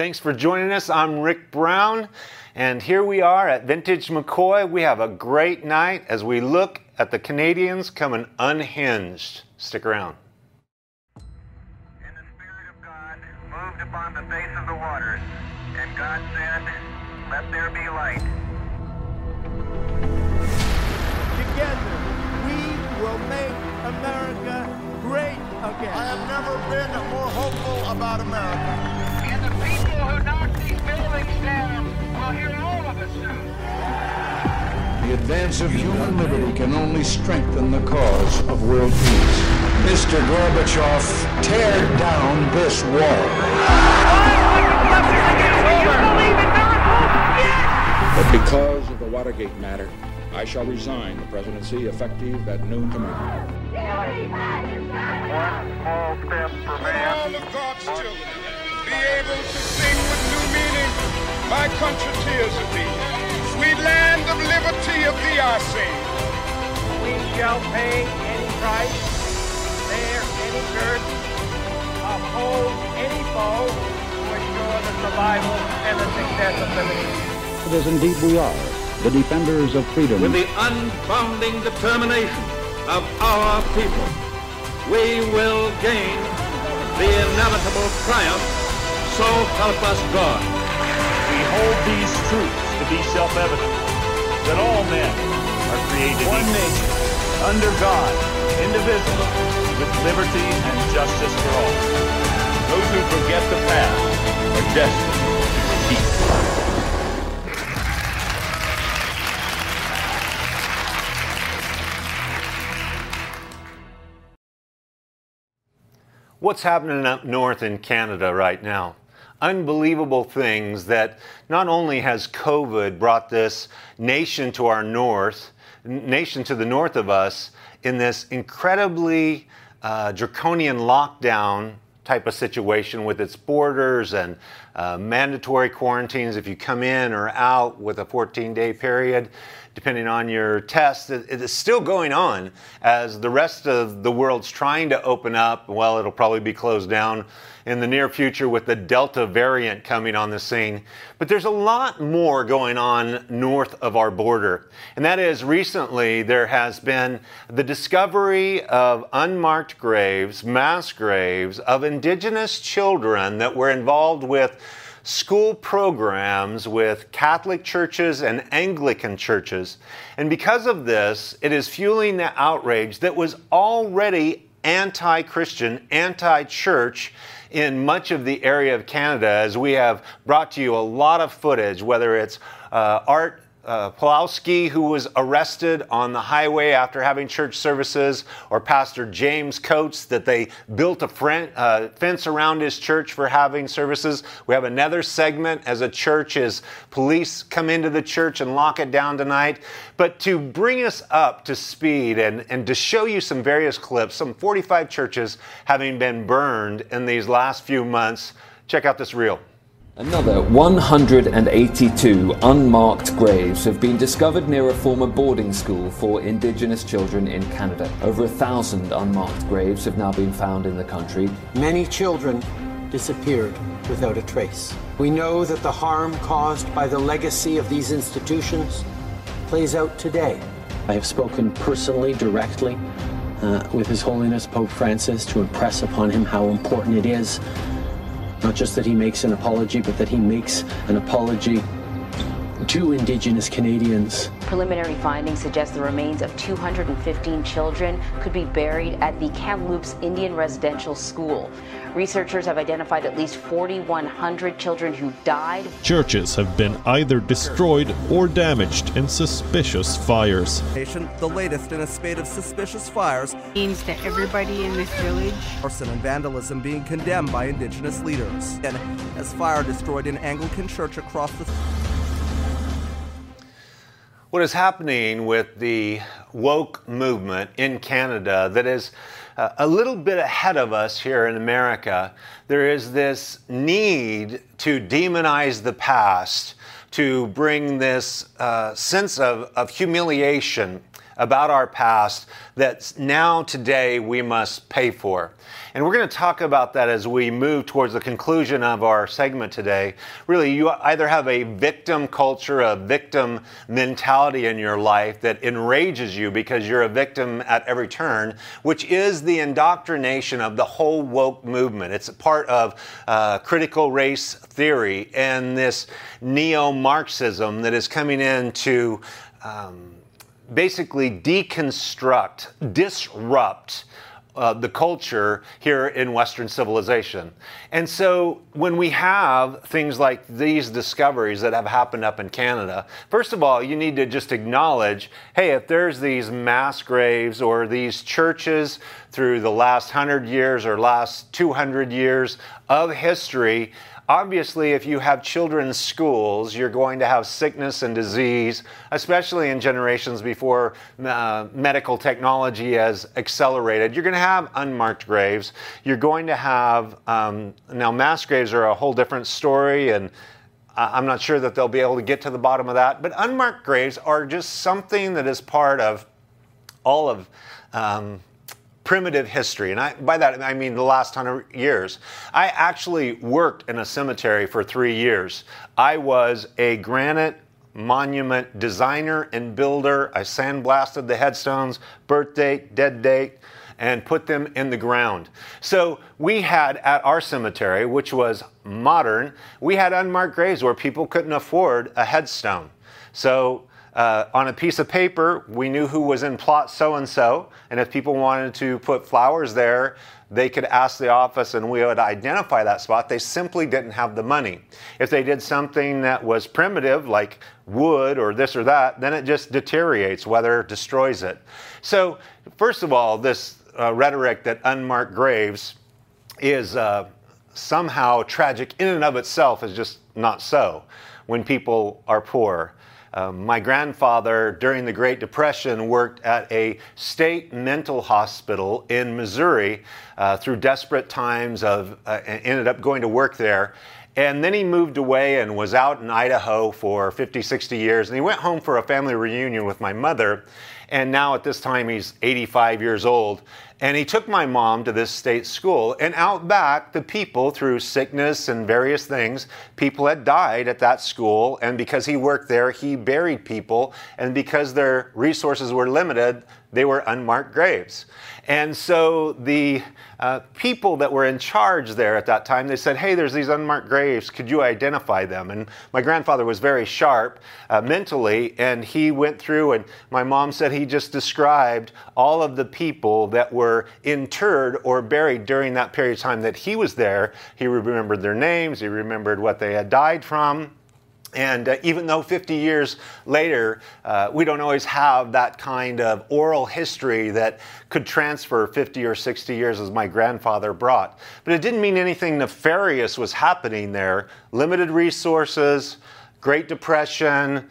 Thanks for joining us. I'm Rick Brown, and here we are at Vintage McCoy. We have a great night as we look at the Canadians coming unhinged. Stick around. And the Spirit of God moved upon the face of the waters, and God said, Let there be light. Together, we will make America great again. I have never been more hopeful about America. Down will hear all of us soon. The advance of human liberty can only strengthen the cause of world peace. Mr. Gorbachev, tear down this wall. But because of the Watergate matter, I shall resign the presidency effective at noon tomorrow. One small step for man. All of God's children be able to sing with new meaning, My country tears of thee. Sweet land of liberty of thee I sing. We shall pay any price, bear any curse, uphold any foe to ensure the survival and the success of liberty. It is indeed we are, the defenders of freedom. With the unbounding determination of our people, we will gain the inevitable triumph. So help us God. We hold these truths to be self-evident, that all men are created one nation, under God, indivisible, with liberty and justice for all. Those who forget the past are destined to repeat. What's happening up north in Canada right now? Unbelievable things that not only has COVID brought this nation to our north, nation to the north of us, in this incredibly uh, draconian lockdown type of situation with its borders and uh, mandatory quarantines if you come in or out with a 14 day period, depending on your test. It, it is still going on as the rest of the world's trying to open up. Well, it'll probably be closed down in the near future with the Delta variant coming on the scene. But there's a lot more going on north of our border. And that is recently there has been the discovery of unmarked graves, mass graves of indigenous children that were involved with school programs with Catholic churches and Anglican churches. And because of this, it is fueling the outrage that was already anti Christian, anti church in much of the area of Canada, as we have brought to you a lot of footage, whether it's uh, Art uh, Pawlowski, who was arrested on the highway after having church services, or Pastor James Coates, that they built a friend, uh, fence around his church for having services. We have another segment as a church as police come into the church and lock it down tonight. But to bring us up to speed and, and to show you some various clips, some 45 churches having been burned in these last few months, check out this reel. Another 182 unmarked graves have been discovered near a former boarding school for Indigenous children in Canada. Over a thousand unmarked graves have now been found in the country. Many children disappeared without a trace. We know that the harm caused by the legacy of these institutions plays out today. I have spoken personally, directly, uh, with His Holiness Pope Francis to impress upon him how important it is not just that he makes an apology, but that he makes an apology to Indigenous Canadians. Preliminary findings suggest the remains of 215 children could be buried at the Kamloops Indian Residential School. Researchers have identified at least 4,100 children who died. Churches have been either destroyed or damaged in suspicious fires. The latest in a spate of suspicious fires means that everybody in this village. Arson and vandalism being condemned by Indigenous leaders. And as fire destroyed an Anglican church across the what is happening with the woke movement in Canada that is uh, a little bit ahead of us here in America. There is this need to demonize the past, to bring this uh, sense of, of humiliation about our past that now, today, we must pay for. And we're going to talk about that as we move towards the conclusion of our segment today. Really, you either have a victim culture, a victim mentality in your life that enrages you because you're a victim at every turn, which is the indoctrination of the whole woke movement. It's a part of uh, critical race theory and this neo Marxism that is coming in to um, basically deconstruct, disrupt uh, the culture here in Western civilization. And so when we have things like these discoveries that have happened up in Canada, first of all, you need to just acknowledge hey, if there's these mass graves or these churches through the last hundred years or last 200 years of history, Obviously, if you have children's schools, you're going to have sickness and disease, especially in generations before uh, medical technology has accelerated. You're going to have unmarked graves. You're going to have, um, now, mass graves are a whole different story, and I'm not sure that they'll be able to get to the bottom of that. But unmarked graves are just something that is part of all of um, primitive history, and I, by that I mean the last hundred years. I actually worked in a cemetery for three years. I was a granite monument designer and builder. I sandblasted the headstones, birth date, dead date, and put them in the ground. So we had at our cemetery, which was modern, we had unmarked graves where people couldn't afford a headstone. So uh, on a piece of paper, we knew who was in plot so and so, and if people wanted to put flowers there, they could ask the office and we would identify that spot. They simply didn't have the money. If they did something that was primitive, like wood or this or that, then it just deteriorates, weather destroys it. So, first of all, this uh, rhetoric that unmarked graves is uh, somehow tragic in and of itself is just not so when people are poor. Um, my grandfather, during the Great Depression, worked at a state mental hospital in Missouri uh, through desperate times of, uh, ended up going to work there. And then he moved away and was out in Idaho for 50, 60 years. And he went home for a family reunion with my mother. And now at this time, he's 85 years old. And he took my mom to this state school. And out back, the people, through sickness and various things, people had died at that school. And because he worked there, he buried people. And because their resources were limited, they were unmarked graves. And so the uh, people that were in charge there at that time, they said, hey, there's these unmarked graves. Could you identify them? And my grandfather was very sharp uh, mentally, and he went through, and my mom said he just described all of the people that were interred or buried during that period of time that he was there. He remembered their names, he remembered what they had died from. And uh, even though 50 years later, uh, we don't always have that kind of oral history that could transfer 50 or 60 years as my grandfather brought. But it didn't mean anything nefarious was happening there. Limited resources, Great Depression,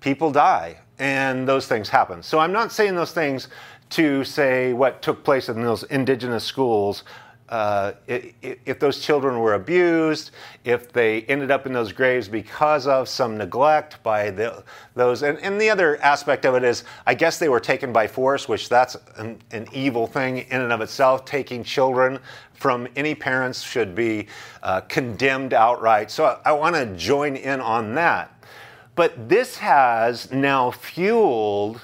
people die, and those things happen. So I'm not saying those things to say what took place in those indigenous schools uh, if those children were abused, if they ended up in those graves because of some neglect by the, those. And, and, the other aspect of it is, I guess they were taken by force, which that's an, an evil thing in and of itself. Taking children from any parents should be uh, condemned outright. So I, I want to join in on that. But this has now fueled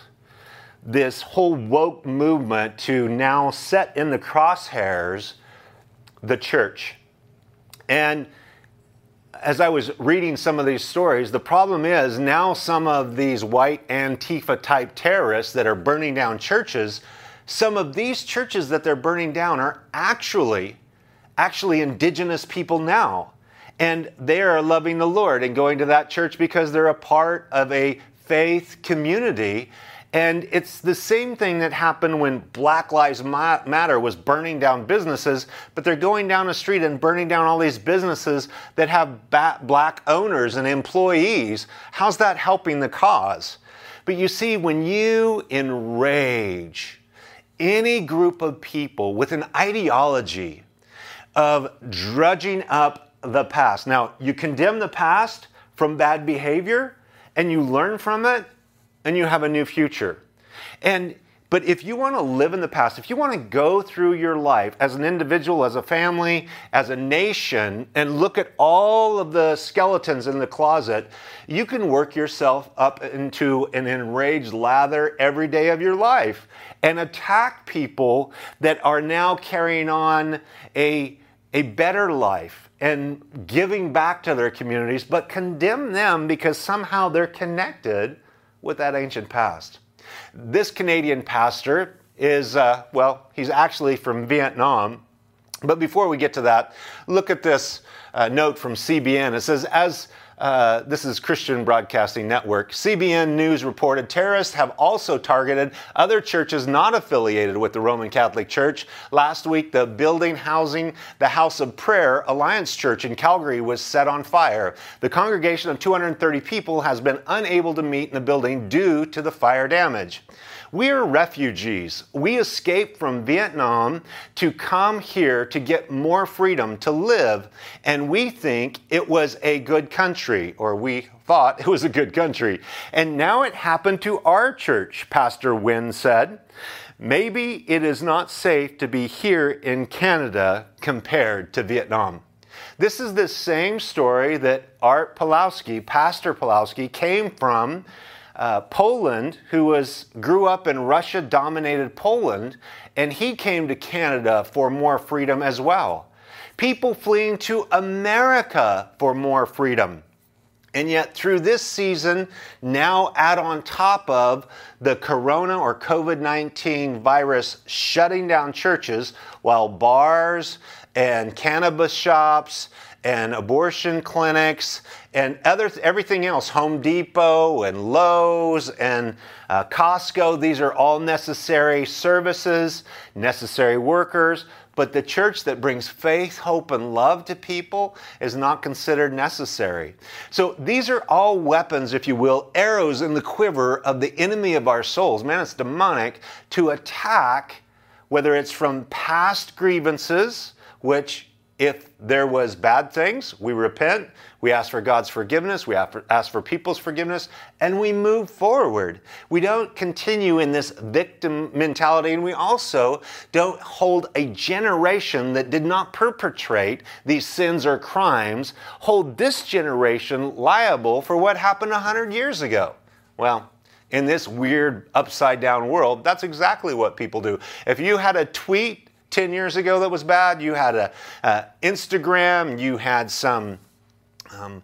this whole woke movement to now set in the crosshairs the church. And as I was reading some of these stories, the problem is now some of these white Antifa type terrorists that are burning down churches, some of these churches that they're burning down are actually actually indigenous people now. And they are loving the Lord and going to that church because they're a part of a faith community and it's the same thing that happened when Black Lives Matter was burning down businesses, but they're going down the street and burning down all these businesses that have black owners and employees. How's that helping the cause? But you see, when you enrage any group of people with an ideology of drudging up the past, now you condemn the past from bad behavior and you learn from it and you have a new future. And but if you want to live in the past, if you want to go through your life as an individual, as a family, as a nation, and look at all of the skeletons in the closet, you can work yourself up into an enraged lather every day of your life and attack people that are now carrying on a, a better life and giving back to their communities, but condemn them because somehow they're connected with that ancient past. This Canadian pastor is, uh, well, he's actually from Vietnam. But before we get to that, look at this uh, note from CBN. It says, as uh, this is Christian Broadcasting Network. CBN News reported terrorists have also targeted other churches not affiliated with the Roman Catholic Church. Last week, the building housing the House of Prayer Alliance Church in Calgary was set on fire. The congregation of 230 people has been unable to meet in the building due to the fire damage. We are refugees. We escaped from Vietnam to come here to get more freedom to live, and we think it was a good country, or we thought it was a good country. And now it happened to our church, Pastor Wynn said. Maybe it is not safe to be here in Canada compared to Vietnam. This is the same story that Art Pawlowski, Pastor Pawlowski, came from uh, Poland, who was grew up in Russia-dominated Poland, and he came to Canada for more freedom as well. People fleeing to America for more freedom. And yet, through this season, now add on top of the corona or COVID 19 virus shutting down churches while bars and cannabis shops and abortion clinics and other everything else home depot and lowes and uh, costco. These are all necessary services necessary workers. But the church that brings faith hope and love to people is not considered necessary. So these are all weapons if you will arrows in the quiver of the enemy of our souls. Man it's demonic to attack whether it's from past grievances which if there was bad things, we repent, we ask for God's forgiveness, we ask for people's forgiveness, and we move forward. We don't continue in this victim mentality, and we also don't hold a generation that did not perpetrate these sins or crimes, hold this generation liable for what happened 100 years ago. Well, in this weird upside down world, that's exactly what people do. If you had a tweet 10 years ago that was bad. You had a, a Instagram, you had some um,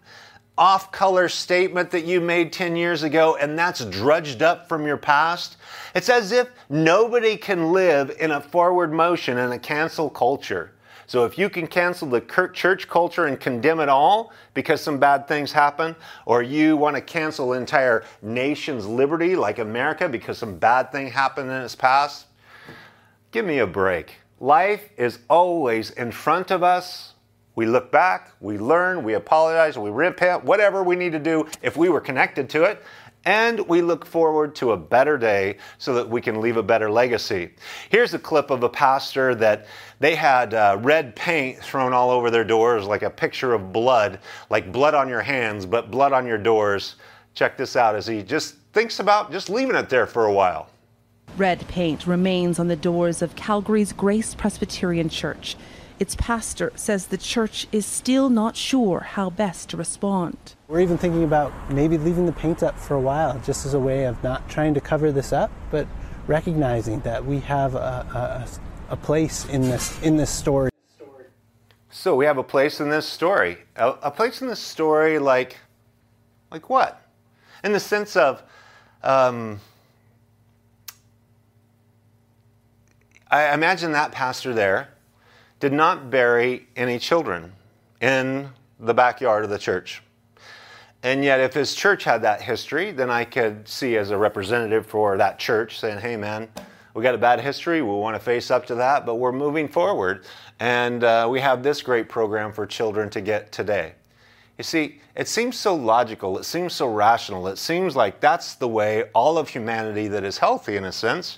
off color statement that you made 10 years ago, and that's drudged up from your past. It's as if nobody can live in a forward motion in a cancel culture. So if you can cancel the church culture and condemn it all because some bad things happen, or you want to cancel entire nation's liberty like America because some bad thing happened in its past, give me a break. Life is always in front of us. We look back, we learn, we apologize, we repent, whatever we need to do if we were connected to it. And we look forward to a better day so that we can leave a better legacy. Here's a clip of a pastor that they had uh, red paint thrown all over their doors, like a picture of blood, like blood on your hands, but blood on your doors. Check this out as he just thinks about just leaving it there for a while. Red paint remains on the doors of Calgary's Grace Presbyterian Church. Its pastor says the church is still not sure how best to respond. We're even thinking about maybe leaving the paint up for a while, just as a way of not trying to cover this up, but recognizing that we have a, a, a place in this in this story. So we have a place in this story. A, a place in this story, like, like what? In the sense of. Um, I imagine that pastor there did not bury any children in the backyard of the church. And yet, if his church had that history, then I could see as a representative for that church saying, hey, man, we got a bad history. We want to face up to that, but we're moving forward. And uh, we have this great program for children to get today. You see, it seems so logical. It seems so rational. It seems like that's the way all of humanity that is healthy, in a sense,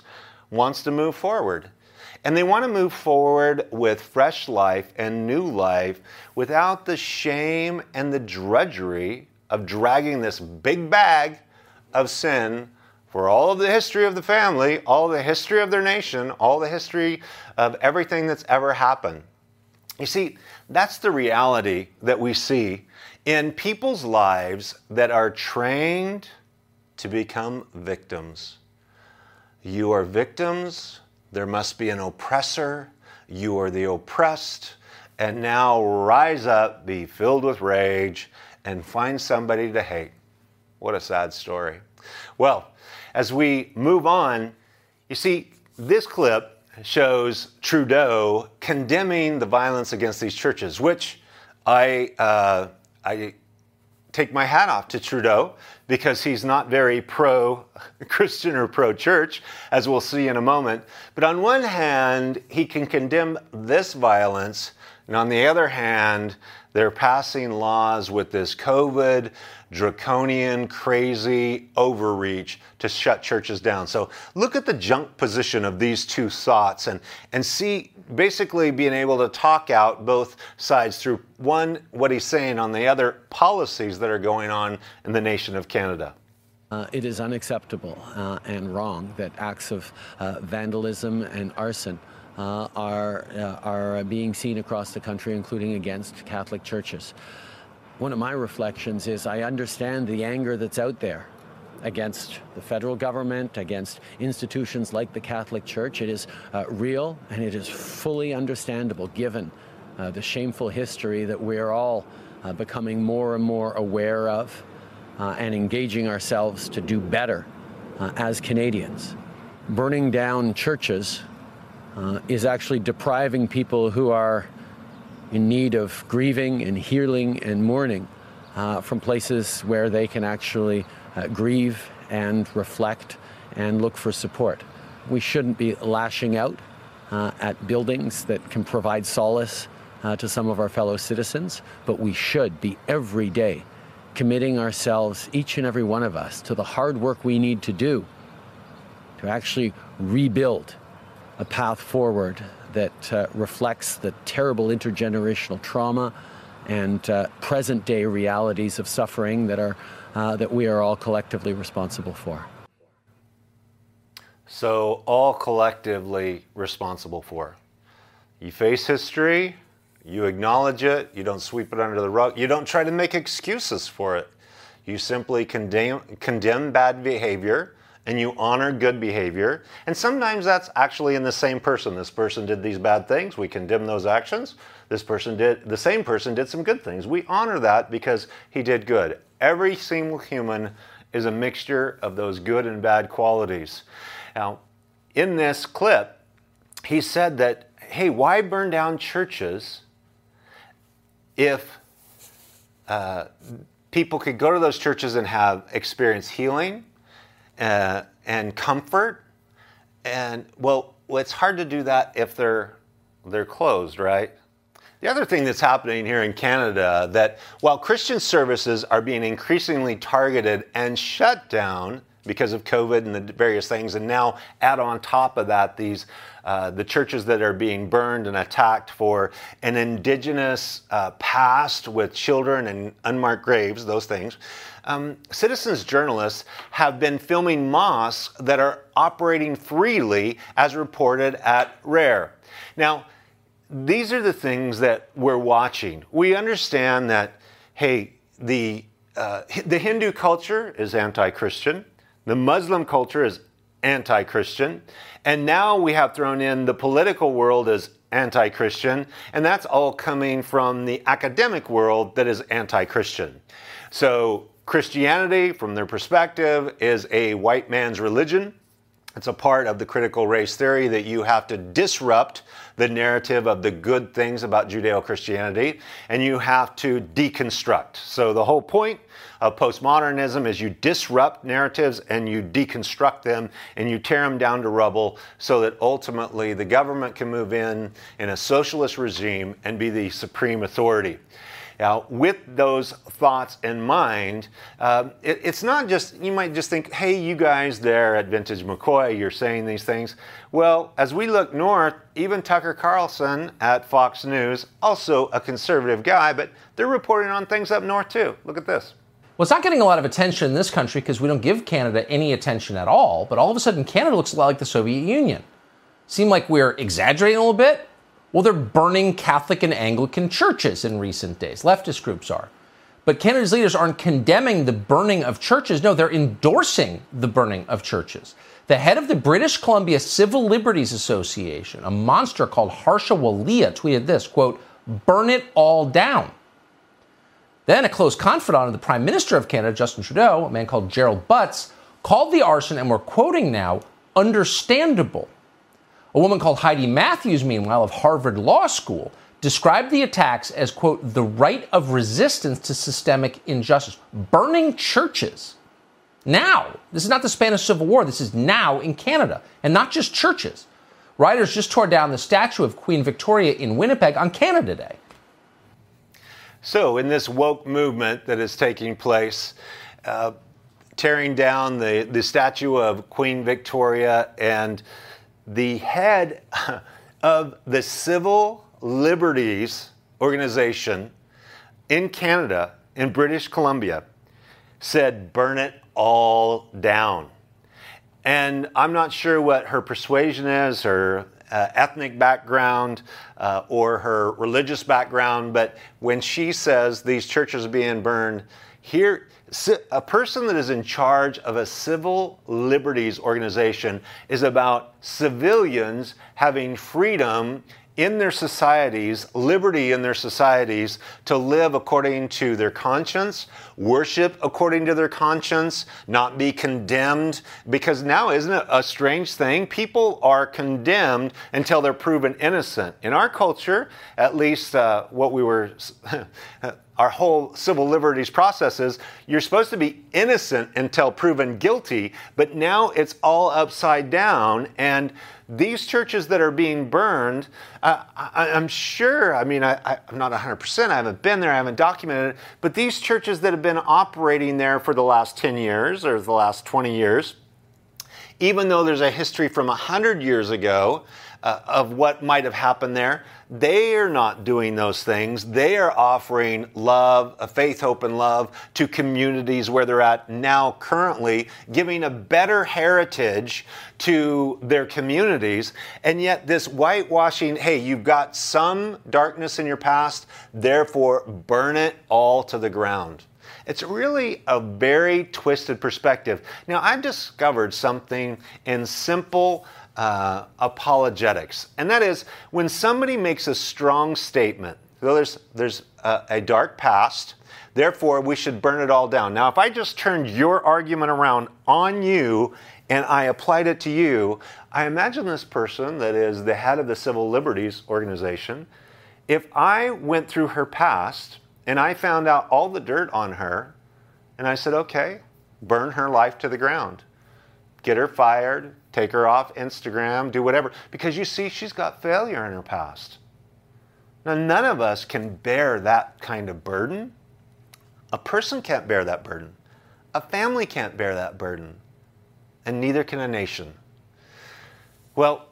wants to move forward. And they want to move forward with fresh life and new life without the shame and the drudgery of dragging this big bag of sin for all of the history of the family, all the history of their nation, all the history of everything that's ever happened. You see, that's the reality that we see in people's lives that are trained to become victims. You are victims, there must be an oppressor, you are the oppressed, and now rise up, be filled with rage, and find somebody to hate. What a sad story. Well, as we move on, you see, this clip shows Trudeau condemning the violence against these churches, which I, uh, I take my hat off to Trudeau because he's not very pro Christian or pro church, as we'll see in a moment. But on one hand, he can condemn this violence, and on the other hand, they're passing laws with this COVID draconian, crazy overreach to shut churches down. So look at the junk position of these two thoughts and, and see basically being able to talk out both sides through one, what he's saying, on the other, policies that are going on in the nation of Canada. Uh, it is unacceptable uh, and wrong that acts of uh, vandalism and arson uh, are, uh, are being seen across the country, including against Catholic churches. One of my reflections is I understand the anger that's out there against the federal government, against institutions like the Catholic Church. It is uh, real and it is fully understandable given uh, the shameful history that we're all uh, becoming more and more aware of uh, and engaging ourselves to do better uh, as Canadians. Burning down churches uh, is actually depriving people who are in need of grieving and healing and mourning from places where they can actually uh, grieve and reflect and look for support. We shouldn't be lashing out uh, at buildings that can provide solace uh, to some of our fellow citizens, but we should be every day committing ourselves, each and every one of us, to the hard work we need to do to actually rebuild a path forward that uh, reflects the terrible intergenerational trauma and uh, present day realities of suffering that, are, uh, that we are all collectively responsible for. So, all collectively responsible for. You face history, you acknowledge it, you don't sweep it under the rug, you don't try to make excuses for it. You simply condemn, condemn bad behavior and you honor good behavior. And sometimes that's actually in the same person. This person did these bad things, we condemn those actions. This person did, the same person did some good things. We honor that because he did good. Every single human is a mixture of those good and bad qualities. Now, in this clip, he said that, hey, why burn down churches if uh, people could go to those churches and have experience healing, uh, and comfort. And well, it's hard to do that if they're they're closed, right? The other thing that's happening here in Canada that while Christian services are being increasingly targeted and shut down because of COVID and the various things, and now add on top of that these uh, the churches that are being burned and attacked for an indigenous uh, past with children and unmarked graves, those things. Um, citizens journalists have been filming mosques that are operating freely, as reported at RARE. Now, these are the things that we're watching. We understand that, hey, the uh, the Hindu culture is anti-Christian. The Muslim culture is anti Christian. And now we have thrown in the political world as anti Christian. And that's all coming from the academic world that is anti Christian. So Christianity, from their perspective, is a white man's religion. It's a part of the critical race theory that you have to disrupt the narrative of the good things about Judeo Christianity and you have to deconstruct. So, the whole point of postmodernism is you disrupt narratives and you deconstruct them and you tear them down to rubble so that ultimately the government can move in in a socialist regime and be the supreme authority. Now, with those thoughts in mind, um, it, it's not just, you might just think, hey, you guys there at Vintage McCoy, you're saying these things. Well, as we look north, even Tucker Carlson at Fox News, also a conservative guy, but they're reporting on things up north too. Look at this. Well, it's not getting a lot of attention in this country because we don't give Canada any attention at all. But all of a sudden, Canada looks a lot like the Soviet Union. Seem like we're exaggerating a little bit? Well, they're burning Catholic and Anglican churches in recent days. Leftist groups are. But Canada's leaders aren't condemning the burning of churches. No, they're endorsing the burning of churches. The head of the British Columbia Civil Liberties Association, a monster called Harsha Walia, tweeted this quote, burn it all down. Then a close confidant of the Prime Minister of Canada, Justin Trudeau, a man called Gerald Butts, called the arson, and we're quoting now, understandable. A woman called Heidi Matthews, meanwhile, of Harvard Law School, described the attacks as, quote, the right of resistance to systemic injustice. Burning churches. Now, this is not the Spanish Civil War, this is now in Canada, and not just churches. Rioters just tore down the statue of Queen Victoria in Winnipeg on Canada Day. So, in this woke movement that is taking place, uh, tearing down the, the statue of Queen Victoria and the head of the Civil Liberties Organization in Canada, in British Columbia, said, burn it all down. And I'm not sure what her persuasion is, her uh, ethnic background, uh, or her religious background, but when she says these churches are being burned, here, a person that is in charge of a civil liberties organization is about civilians having freedom in their societies, liberty in their societies to live according to their conscience, worship according to their conscience, not be condemned. Because now, isn't it a strange thing? People are condemned until they're proven innocent. In our culture, at least uh, what we were. our whole civil liberties processes, you're supposed to be innocent until proven guilty, but now it's all upside down. And these churches that are being burned, uh, I, am sure, I mean, I, am not 100%, I haven't been there, I haven't documented it, but these churches that have been operating there for the last 10 years or the last 20 years, even though there's a history from 100 years ago uh, of what might have happened there, they are not doing those things. They are offering love, faith, hope, and love to communities where they're at now, currently, giving a better heritage to their communities. And yet, this whitewashing hey, you've got some darkness in your past, therefore burn it all to the ground. It's really a very twisted perspective. Now, I've discovered something in simple uh, apologetics, and that is when somebody makes a strong statement. So there's there's a, a dark past. Therefore, we should burn it all down. Now, if I just turned your argument around on you and I applied it to you, I imagine this person that is the head of the Civil Liberties Organization, if I went through her past and I found out all the dirt on her, and I said, okay, burn her life to the ground, get her fired, take her off Instagram, do whatever. Because you see, she's got failure in her past. Now, none of us can bear that kind of burden. A person can't bear that burden. A family can't bear that burden. And neither can a nation. Well,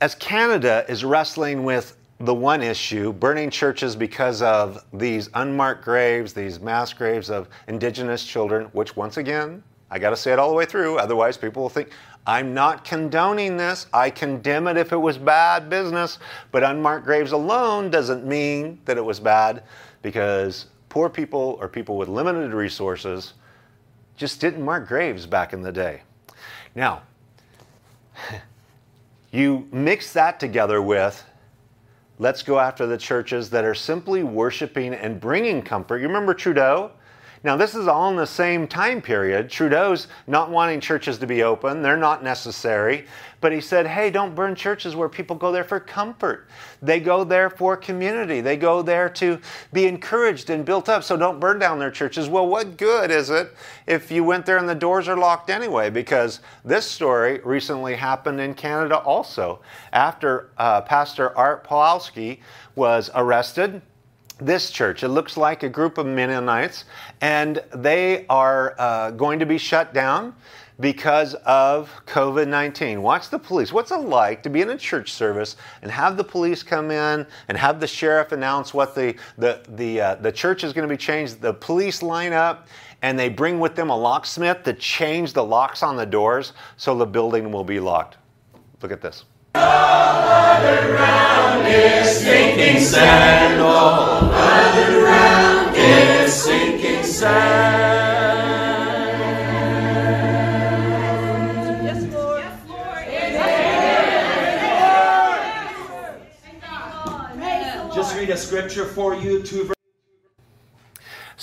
as Canada is wrestling with the one issue, burning churches because of these unmarked graves, these mass graves of indigenous children, which once again, I got to say it all the way through, otherwise people will think, I'm not condoning this. I condemn it if it was bad business, but unmarked graves alone doesn't mean that it was bad because poor people or people with limited resources just didn't mark graves back in the day. Now, you mix that together with let's go after the churches that are simply worshiping and bringing comfort. You remember Trudeau? Now, this is all in the same time period. Trudeau's not wanting churches to be open, they're not necessary. But he said, hey, don't burn churches where people go there for comfort. They go there for community. They go there to be encouraged and built up. So don't burn down their churches. Well, what good is it if you went there and the doors are locked anyway? Because this story recently happened in Canada also. After uh, Pastor Art Pawlowski was arrested this church. It looks like a group of Mennonites, and they are uh, going to be shut down because of COVID 19. Watch the police. What's it like to be in a church service and have the police come in and have the sheriff announce what the, the, the, uh, the church is going to be changed? The police line up and they bring with them a locksmith to change the locks on the doors so the building will be locked. Look at this.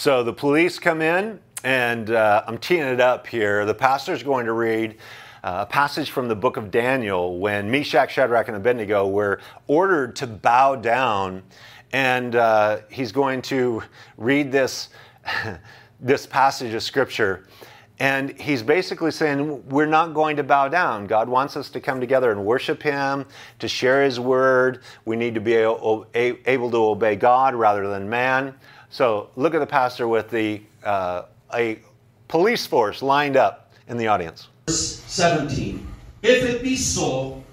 So the police come in, and uh, I'm teeing it up here. The pastor's going to read a passage from the book of Daniel when Meshach, Shadrach, and Abednego were ordered to bow down, and uh, he's going to read this this passage of scripture. And he's basically saying, We're not going to bow down. God wants us to come together and worship Him, to share His word. We need to be able to obey God rather than man. So look at the pastor with the, uh, a police force lined up in the audience. Verse 17. If it be so,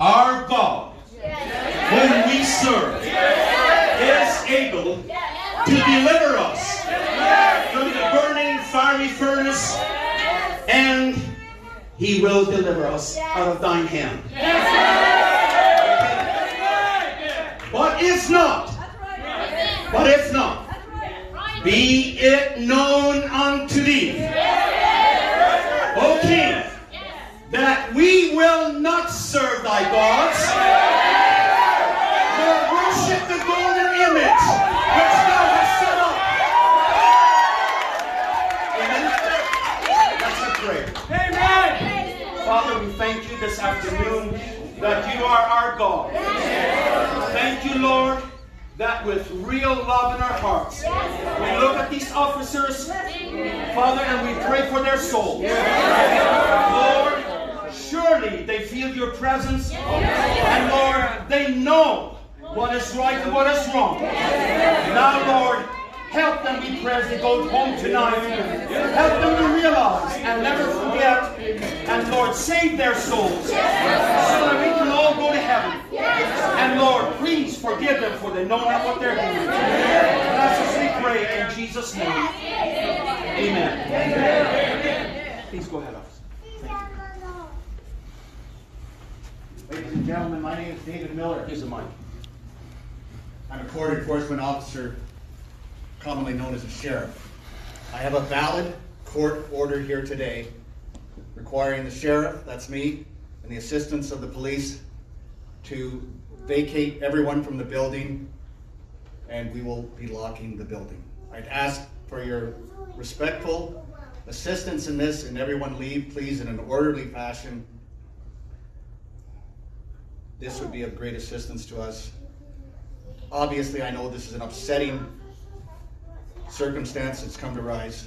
our God, whom we serve, is able to deliver us from the burning fiery furnace, and he will deliver us out of thine hand. But if not, but if not, be it known unto thee, that we will not serve thy gods, nor worship the golden image which thou hast set up. Amen. That's a prayer. Amen. Father, we thank you this afternoon that you are our God. Thank you, Lord that with real love in our hearts, we look at these officers, Father, and we pray for their souls. Lord, surely they feel your presence, and Lord, they know what is right and what is wrong. Now, Lord, help them be present. They go home tonight. Help them to realize and never forget. And Lord, save their souls so that we can all go to heaven. And Lord, please forgive them for they know not what they're doing. Bless us, we pray in Jesus' name. Amen. Please go ahead, officer. Ladies and gentlemen, my name is David Miller. Here's the mic. I'm a court enforcement officer, commonly known as a sheriff. I have a valid court order here today requiring the sheriff, that's me, and the assistance of the police to vacate everyone from the building, and we will be locking the building. I'd ask for your respectful assistance in this, and everyone leave, please, in an orderly fashion. This would be of great assistance to us. Obviously, I know this is an upsetting circumstance that's come to rise.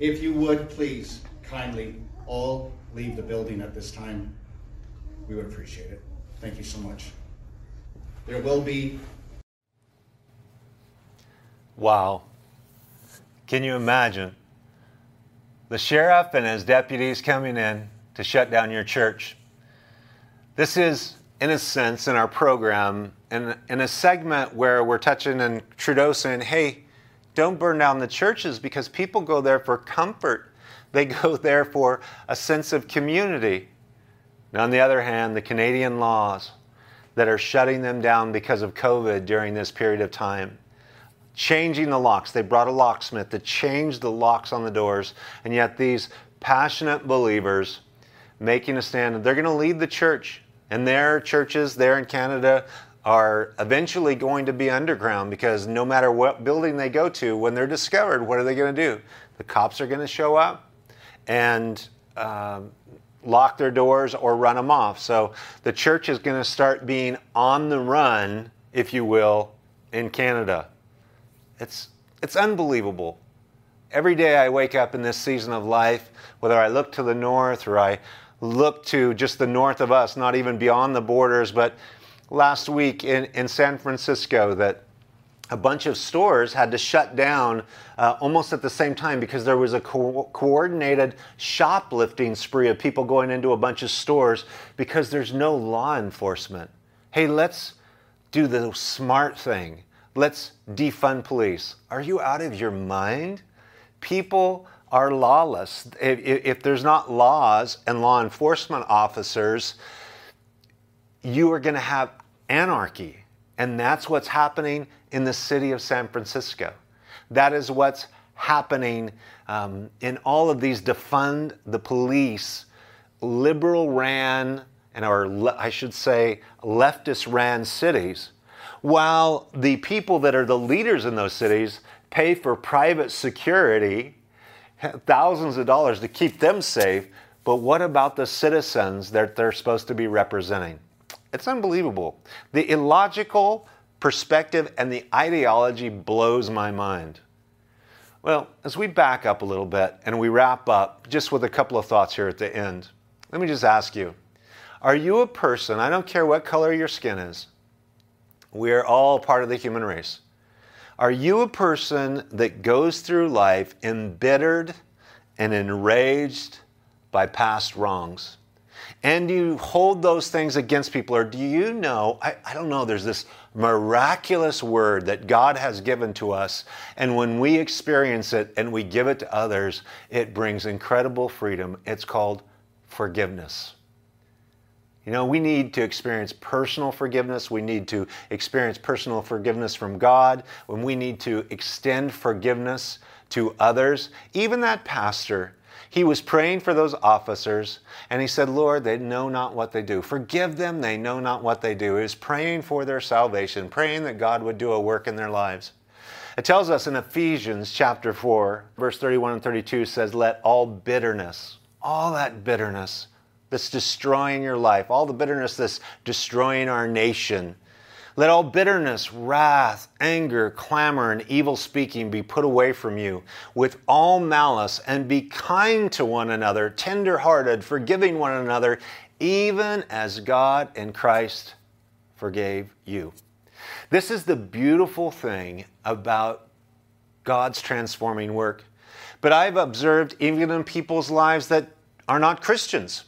If you would, please, kindly, all leave the building at this time. We would appreciate it. Thank you so much. There will be. Wow. Can you imagine the sheriff and his deputies coming in to shut down your church? This is, in a sense, in our program, in, in a segment where we're touching on Trudeau saying, hey, don't burn down the churches because people go there for comfort. They go there for a sense of community. And on the other hand, the Canadian laws that are shutting them down because of COVID during this period of time, changing the locks. They brought a locksmith to change the locks on the doors, and yet these passionate believers making a stand, they're going to lead the church. And their churches there in Canada are eventually going to be underground because no matter what building they go to, when they're discovered, what are they going to do? The cops are going to show up and um, lock their doors or run them off. So the church is going to start being on the run, if you will, in Canada. It's, it's unbelievable. Every day I wake up in this season of life, whether I look to the north or I look to just the north of us, not even beyond the borders, but last week in, in San Francisco, that a bunch of stores had to shut down uh, almost at the same time because there was a co- coordinated shoplifting spree of people going into a bunch of stores because there's no law enforcement. Hey, let's do the smart thing. Let's defund police. Are you out of your mind? People are lawless. If, if, there's not laws and law enforcement officers, you are going to have anarchy. And that's what's happening in the city of San Francisco. That is what's happening um, in all of these defund the police, liberal ran, and or I should say leftist ran cities, while the people that are the leaders in those cities pay for private security, thousands of dollars to keep them safe. But what about the citizens that they're supposed to be representing? It's unbelievable. The illogical perspective and the ideology blows my mind. Well, as we back up a little bit and we wrap up just with a couple of thoughts here at the end, let me just ask you Are you a person, I don't care what color your skin is, we are all part of the human race. Are you a person that goes through life embittered and enraged by past wrongs? and you hold those things against people? Or do you know, I, I, don't know, there's this miraculous word that God has given to us, and when we experience it and we give it to others, it brings incredible freedom. It's called forgiveness. You know, we need to experience personal forgiveness. We need to experience personal forgiveness from God. When we need to extend forgiveness to others, even that pastor he was praying for those officers and he said, Lord, they know not what they do. Forgive them, they know not what they do. He was praying for their salvation, praying that God would do a work in their lives. It tells us in Ephesians chapter 4, verse 31 and 32 says, Let all bitterness, all that bitterness that's destroying your life, all the bitterness that's destroying our nation, let all bitterness, wrath, anger, clamor, and evil speaking be put away from you with all malice, and be kind to one another, tender hearted, forgiving one another, even as God in Christ forgave you. This is the beautiful thing about God's transforming work. But I've observed even in people's lives that are not Christians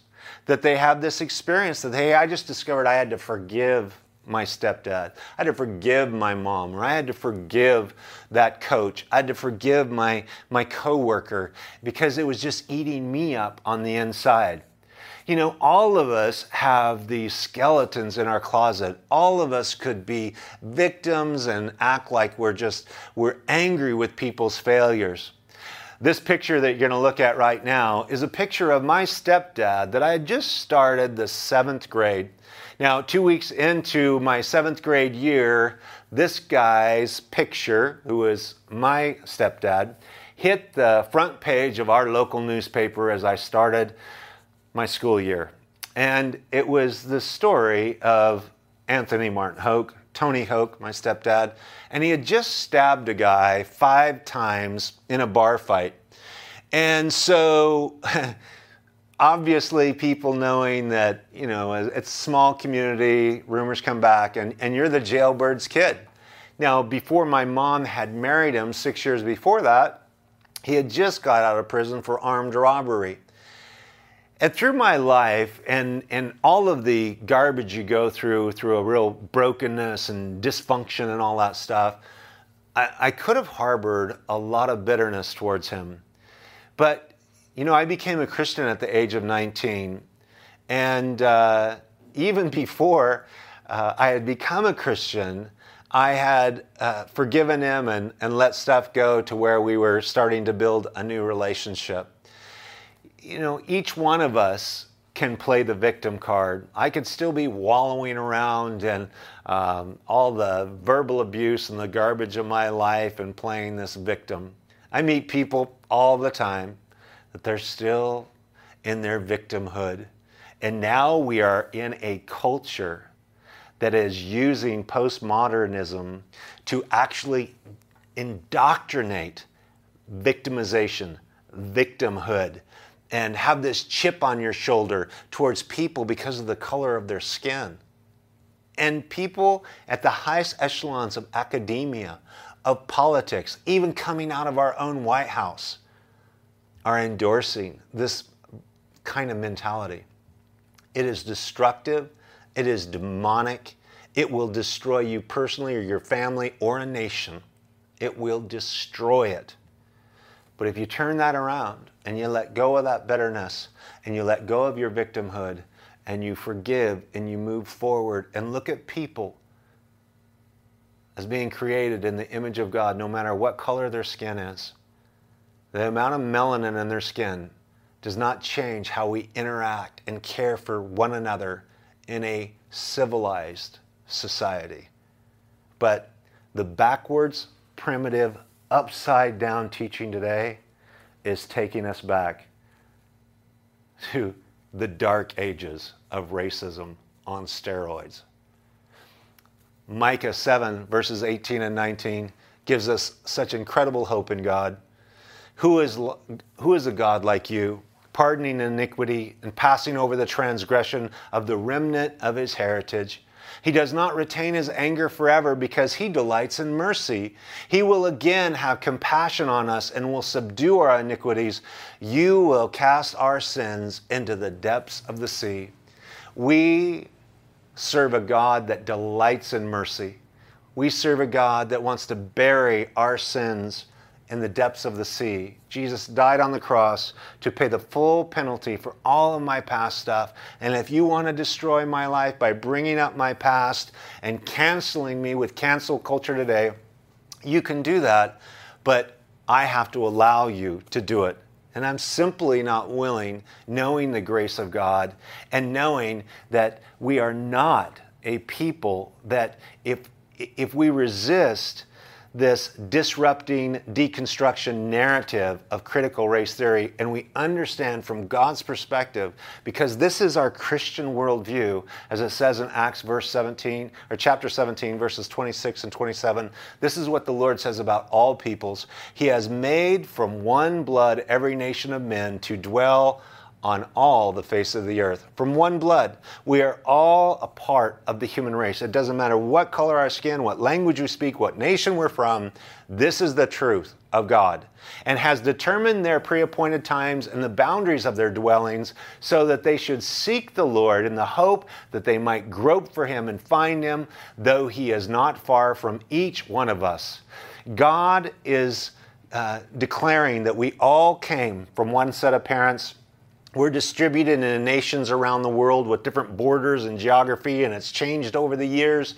that they have this experience that, hey, I just discovered I had to forgive my stepdad. I had to forgive my mom, or I had to forgive that coach. I had to forgive my, my coworker because it was just eating me up on the inside. You know, all of us have these skeletons in our closet. All of us could be victims and act like we're just we're angry with people's failures. This picture that you're going to look at right now is a picture of my stepdad that I had just started the seventh grade. Now, two weeks into my seventh grade year, this guy's picture, who was my stepdad, hit the front page of our local newspaper as I started my school year. And it was the story of Anthony Martin Hoke, Tony Hoke, my stepdad, and he had just stabbed a guy five times in a bar fight. And so obviously people knowing that you know it's a small community rumors come back and, and you're the jailbird's kid now before my mom had married him six years before that he had just got out of prison for armed robbery and through my life and, and all of the garbage you go through through a real brokenness and dysfunction and all that stuff I, I could have harbored a lot of bitterness towards him but you know, I became a Christian at the age of 19. And uh, even before uh, I had become a Christian, I had uh, forgiven him and, and let stuff go to where we were starting to build a new relationship. You know, each one of us can play the victim card. I could still be wallowing around in um, all the verbal abuse and the garbage of my life and playing this victim. I meet people all the time that they're still in their victimhood. And now we are in a culture that is using postmodernism to actually indoctrinate victimization, victimhood, and have this chip on your shoulder towards people because of the color of their skin. And people at the highest echelons of academia, of politics, even coming out of our own White House, are endorsing this kind of mentality. It is destructive, it is demonic, it will destroy you personally or your family or a nation. It will destroy it. But if you turn that around and you let go of that bitterness and you let go of your victimhood and you forgive and you move forward and look at people as being created in the image of God, no matter what color their skin is, the amount of melanin in their skin does not change how we interact and care for one another in a civilized society. But the backwards, primitive, upside down teaching today is taking us back to the dark ages of racism on steroids. Micah 7, verses 18 and 19, gives us such incredible hope in God. Who is, who is a God like you, pardoning iniquity and passing over the transgression of the remnant of his heritage? He does not retain his anger forever because he delights in mercy. He will again have compassion on us and will subdue our iniquities. You will cast our sins into the depths of the sea. We serve a God that delights in mercy. We serve a God that wants to bury our sins in the depths of the sea. Jesus died on the cross to pay the full penalty for all of my past stuff. And if you want to destroy my life by bringing up my past and canceling me with cancel culture today, you can do that, but I have to allow you to do it. And I'm simply not willing, knowing the grace of God and knowing that we are not a people that if if we resist this disrupting deconstruction narrative of critical race theory and we understand from God's perspective because this is our Christian worldview as it says in Acts verse 17 or chapter 17 verses 26 and 27 this is what the Lord says about all peoples. He has made from one blood every nation of men to dwell on all the face of the earth. From one blood, we are all a part of the human race. It doesn't matter what color our skin, what language we speak, what nation we're from, this is the truth of God and has determined their pre appointed times and the boundaries of their dwellings so that they should seek the Lord in the hope that they might grope for him and find him, though he is not far from each one of us. God is uh, declaring that we all came from one set of parents we're distributed in nations around the world with different borders and geography, and it's changed over the years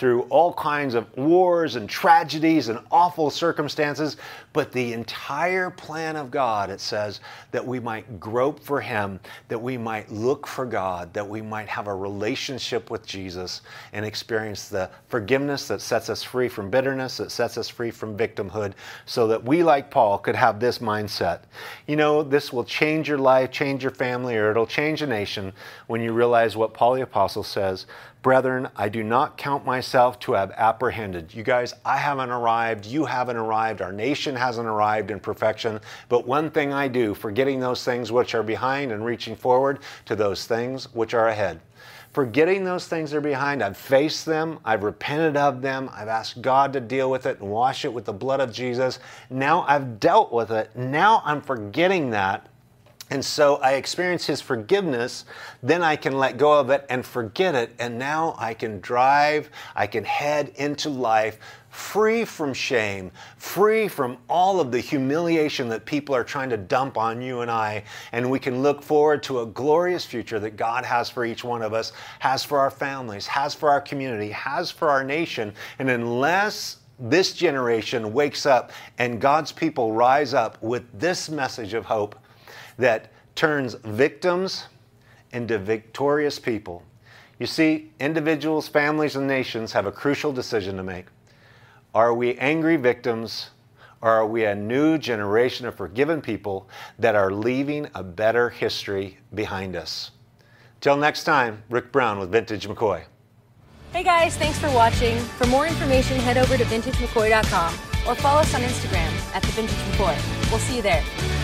through all kinds of wars and tragedies and awful circumstances. But the entire plan of God, it says, that we might grope for Him, that we might look for God, that we might have a relationship with Jesus and experience the forgiveness that sets us free from bitterness, that sets us free from victimhood, so that we, like Paul, could have this mindset. You know, this will change your life, change your family, or it'll change a nation when you realize what Paul the Apostle says Brethren, I do not count myself to have apprehended. You guys, I haven't arrived. You haven't arrived. Our nation hasn't arrived in perfection. But one thing I do, forgetting those things which are behind and reaching forward to those things which are ahead. Forgetting those things that are behind, I've faced them, I've repented of them, I've asked God to deal with it and wash it with the blood of Jesus. Now I've dealt with it. Now I'm forgetting that and so I experience his forgiveness, then I can let go of it and forget it. And now I can drive, I can head into life free from shame, free from all of the humiliation that people are trying to dump on you and I. And we can look forward to a glorious future that God has for each one of us, has for our families, has for our community, has for our nation. And unless this generation wakes up and God's people rise up with this message of hope, that turns victims into victorious people. You see, individuals, families, and nations have a crucial decision to make. Are we angry victims, or are we a new generation of forgiven people that are leaving a better history behind us? Till next time, Rick Brown with Vintage McCoy. Hey guys, thanks for watching. For more information, head over to vintagemccoy.com or follow us on Instagram at the Vintage McCoy. We'll see you there.